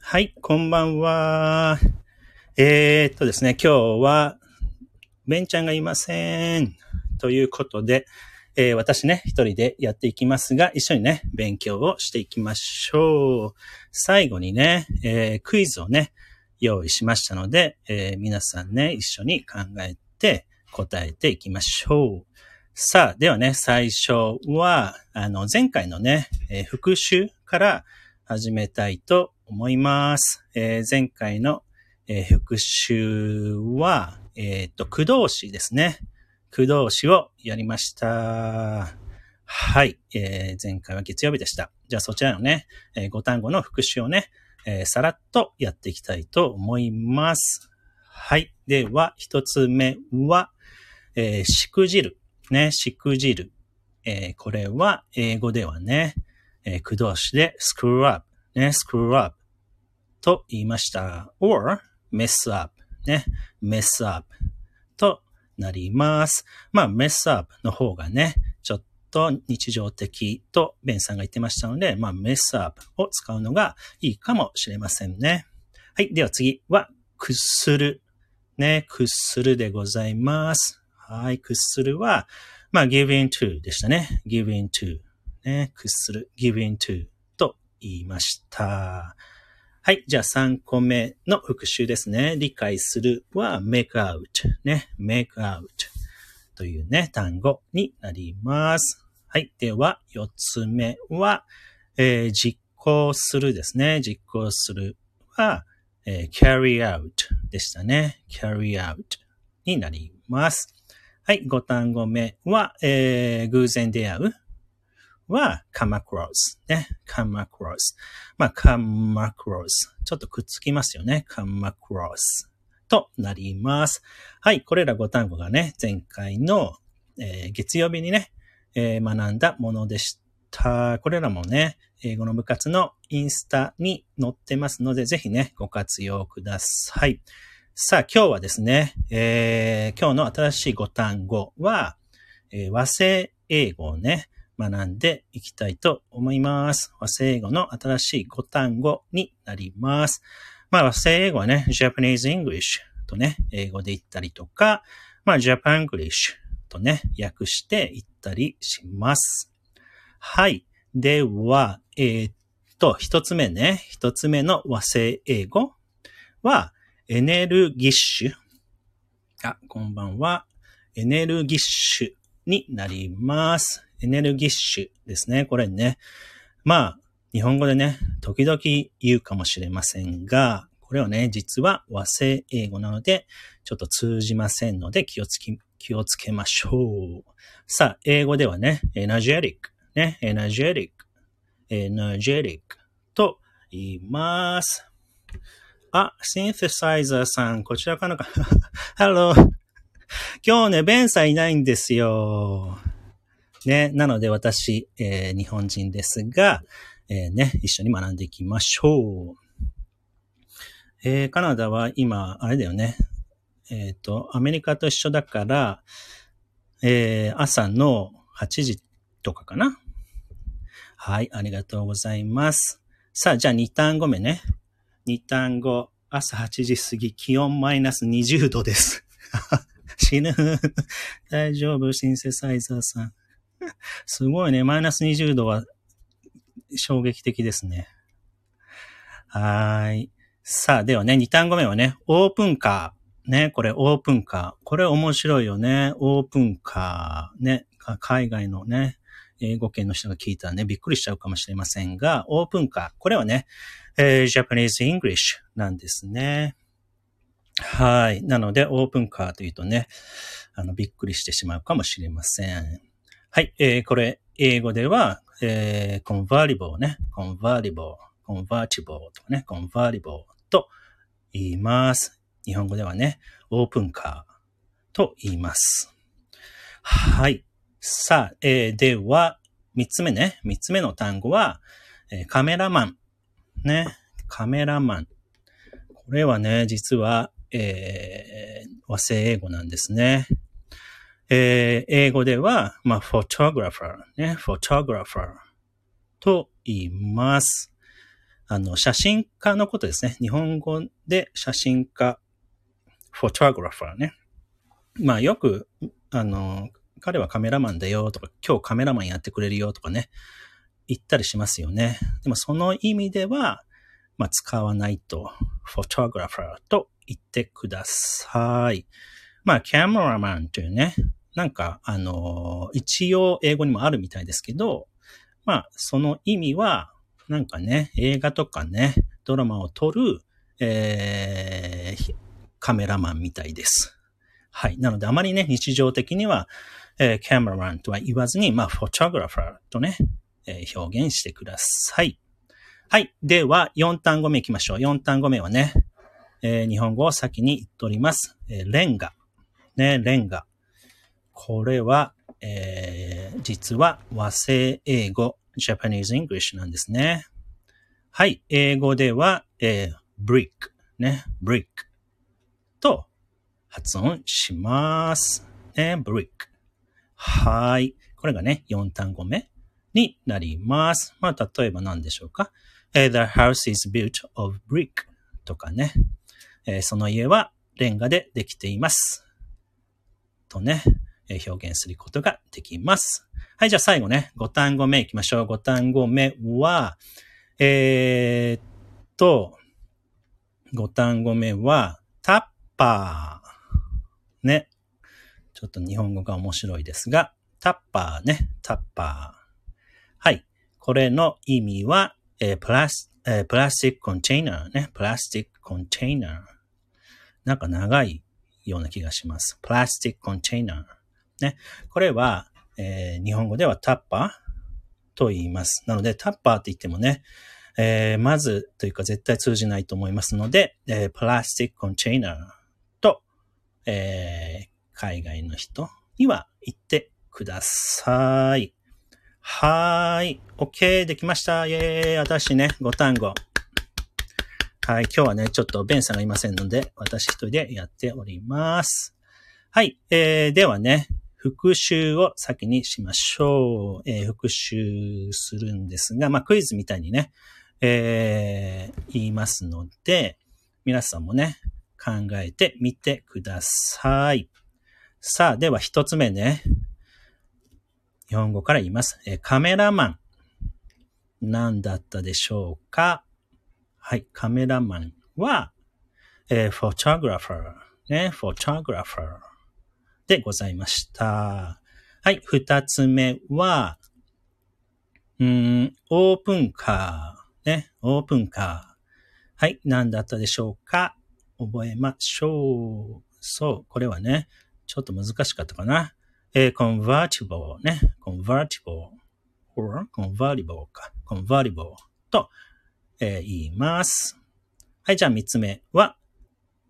はい、こんばんは。えー、っとですね、今日は、ベンちゃんがいません。ということで、えー、私ね、一人でやっていきますが、一緒にね、勉強をしていきましょう。最後にね、えー、クイズをね、用意しましたので、え、皆さんね、一緒に考えて答えていきましょう。さあ、ではね、最初は、あの、前回のね、えー、復習から始めたいと思います。えー、前回の、えー、復習は、えっ、と、駆動詞ですね。駆動詞をやりました。はい、え。前回は月曜日でした。じゃあそちらのね、え、5単語の復習をね、え、さらっとやっていきたいと思います。はい。では、一つ目は、え、しくじる。ね、しくじる。えー、これは、英語ではね、えー、駆動詞で screw up。ね、screw up と言いました。or mess up。ね、mess up となります。まあ、mess up の方がね、ちょっと日常的とベンさんが言ってましたので、まあ、mess up を使うのがいいかもしれませんね。はい。では次は、くする。ね、くするでございます。はい。くするは、まあ、give in to でしたね。give in to。ね、くする。give in to と言いました。はい。じゃあ3個目の復習ですね。理解するは make out ね。make out というね、単語になります。はい。では、4つ目は、えー、実行するですね。実行するは、えー、carry out でしたね。carry out になります。はい。5単語目は、えー、偶然出会うは come across ね。come across。まあ come across。ちょっとくっつきますよね。come across となります。はい。これら5単語がね、前回の、えー、月曜日にね、えー、学んだものでした。これらもね、英語の部活のインスタに載ってますので、ぜひね、ご活用ください。さあ、今日はですね、えー、今日の新しい5単語は、えー、和製英語をね、学んでいきたいと思います。和製英語の新しい5単語になります。まあ和製英語はね、Japanese English とね、英語で言ったりとか、まあ Japan English とね、訳して言ったりします。はい。では、えー、っと、一つ目ね、一つ目の和製英語は、エネルギッシュ。あ、こんばんは。エネルギッシュになります。エネルギッシュですね。これね。まあ、日本語でね、時々言うかもしれませんが、これはね、実は和製英語なので、ちょっと通じませんので気をつき、気をつけましょう。さあ、英語ではね、エナジェリック、ね、 energetic、energetic と言います。あ、シンセサイザーさん、こちらかなか。Hello。今日ね、ベンさんいないんですよ。ね。なので私、えー、日本人ですが、えー、ね、一緒に学んでいきましょう。えー、カナダは今、あれだよね。えっ、と、アメリカと一緒だから、え朝の8時とかかな。はい、ありがとうございます。さあ、じゃあ2単語目ね。2単語、朝8時過ぎ、気温マイナス20度です。死ぬ。大丈夫、シンセサイザーさん。すごいね。マイナス20度は衝撃的ですね。はい。さあ、ではね、2単語目はね、オープンカー。ね、これオープンカー。これ面白いよね。オープンカー。ね、海外のね、英語圏の人が聞いたらね、びっくりしちゃうかもしれませんが、オープンカー。これはね、えー、Japanese English なんですね。はい。なので、オープンカーというとね、あの、びっくりしてしまうかもしれません。はい、えー、これ、英語では、えー、convertible ね、convertible, convertible とかね、convertible と言います。日本語ではね、オープンカーと言います。はい。さあ、えー、では、三つ目ね。三つ目の単語は、えー、カメラマン。ね。カメラマン。これはね、実は、えー、和製英語なんですね。えー、英語では、まあ、photographer ね、photographer と言います。あの、写真家のことですね。日本語で写真家、photographer ね。まあ、よく、あの、彼はカメラマンだよとか、今日カメラマンやってくれるよとかね、言ったりしますよね。でもその意味では、まあ、使わないと、photographer と言ってください。まあ、キャメラマンというね、なんか、あの、一応英語にもあるみたいですけど、まあ、その意味は、なんかね、映画とかね、ドラマを撮る、えー、カメラマンみたいです。はい。なので、あまりね、日常的には、えー、キャメラマンとは言わずに、まあ、フォトグラファーとね、えー、表現してください。はい。では、4単語目行きましょう。4単語目はね、えー、日本語を先に言っております。えー、レンガ。ね、レンガ。これは、えー、実は和製英語、Japanese English なんですね。はい。英語では、えー、brick ね、brick と発音します。ね、brick。はい。これがね、4単語目になります。まあ、例えば何でしょうか？The house is built of brick とかね。その家はレンガでできています。とね、表現することができます。はい、じゃあ最後ね、5単語目いきましょう。5単語目は、えー、っと、5単語目は、タッパー。ね。ちょっと日本語が面白いですが、タッパーね、タッパー。はい。これの意味は、えー、プラス、えー、プラスチックコンテイナーね。プラスチックコンテイナー。なんか長いような気がします。プラスチックコンテイナー。ね。これは、えー、日本語ではタッパーと言います。なので、タッパーって言ってもね、えー、まずというか絶対通じないと思いますので、えー、プラスチックコンテイナーと、えー、海外の人には言ってください。はーい。OK。できました。イェーイ。私ね、5単語。はい。今日はね、ちょっとベンさんがいませんので、私一人でやっております。はい。えー、ではね、復習を先にしましょう。えー、復習するんですが、まあ、クイズみたいにね、えー、言いますので、皆さんもね、考えてみてください。さあ、では一つ目ね。日本語から言います。え、カメラマン。何だったでしょうか？はい、カメラマンは、えー、フォトグラファー。ね、フォトグラファー。でございました。はい、二つ目は、うん、オープンカー。ね、オープンカー。はい、何だったでしょうか？覚えましょう。そう、これはね、ちょっと難しかったかな。えー、convertible ね。convertible or convertible か。convertible と、えー、言います。はい、じゃあ三つ目は、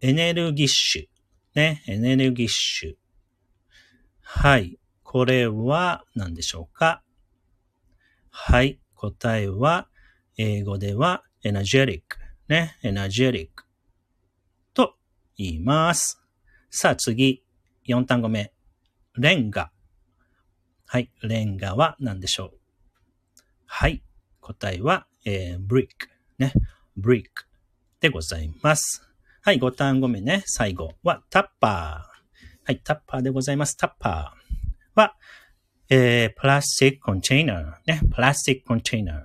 エネルギッシュ。ね、エネルギッシュ。はい。これは何でしょうか？はい。答えは、英語では energetic ね。energetic と言います。さあ次、4単語目。レンガ。はい。レンガは何でしょう？はい。答えは、えー、brick ね。brick でございます。はい。5単語目ね。最後はタッパー。はい、タッパーでございます。タッパーは、えー、 plastic container。ね、 plastic container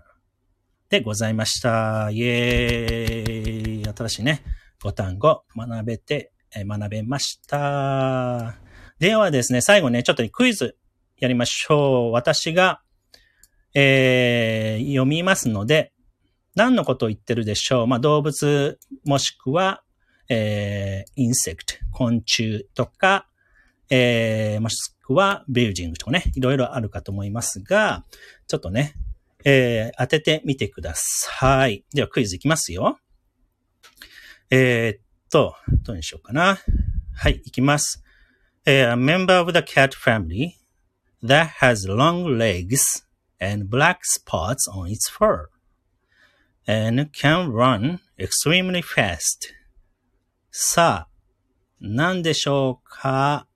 でございました。イェーイ。新しいね、5単語学べて、学べました。ではですね、最後ね、ちょっとクイズやりましょう。私が、えー、読みますので、何のことを言ってるでしょう？まあ、動物、もしくは、えー、 insect、昆虫とか、えー、もしくはビルジングとかね、いろいろあるかと思いますが、ちょっとね、えー、当ててみてください。ではクイズいきますよ。えー、と、どうにしようかな。はい、いきます。A member of the cat family that has long legs and black spots on its fur and can run extremely fast. さあ、何でしょうか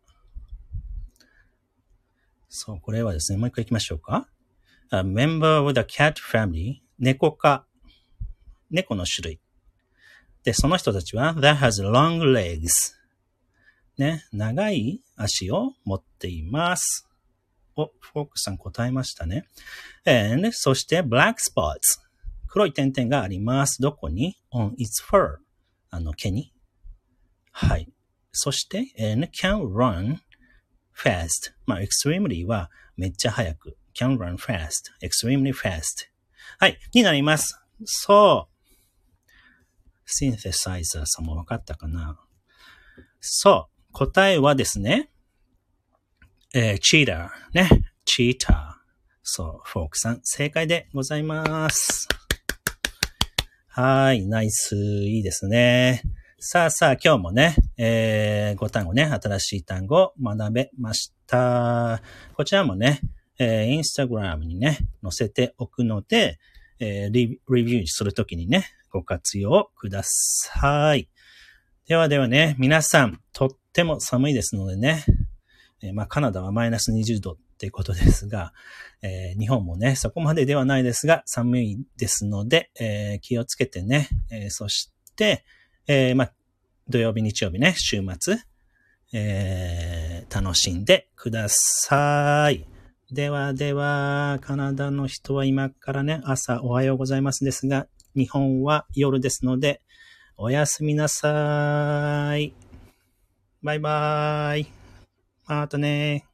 そう、これはですね、もう一回行きましょうか。A member of the cat family, 猫科。猫の種類。で、その人たちは、that has long legs. ね、長い足を持っています。お、フォークさん答えましたね。and, そして、black spots. 黒い点々があります。どこに ?on its fur. あの、毛に。はい。そして、and can run fast. まあ、extremely はめっちゃ速く。can run fast. extremely fast. はい。になります。そう。シンセサイザーさんも分かったかな？そう。答えはですね、えー、チーター。ね。チーター。そう。フォークさん、正解でございます。はい。ナイス。いいですね。さあさあ、今日もね、えー、5単語ね、新しい単語を学べました。こちらもね、えー、インスタグラムにね、載せておくので、えー、リビューするときにね、ご活用ください。ではではね、皆さん、とっても寒いですのでね、えー、まあ、カナダはマイナス20度っていうことですが、えー、日本もね、そこまでではないですが、寒いですので、えー、気をつけてね、えそして、え、まあ、土曜日、日曜日ね、週末、え、楽しんでください。ではでは、カナダの人は今からね、朝おはようございますですが、日本は夜ですので、おやすみなさい。バイバーイ。またね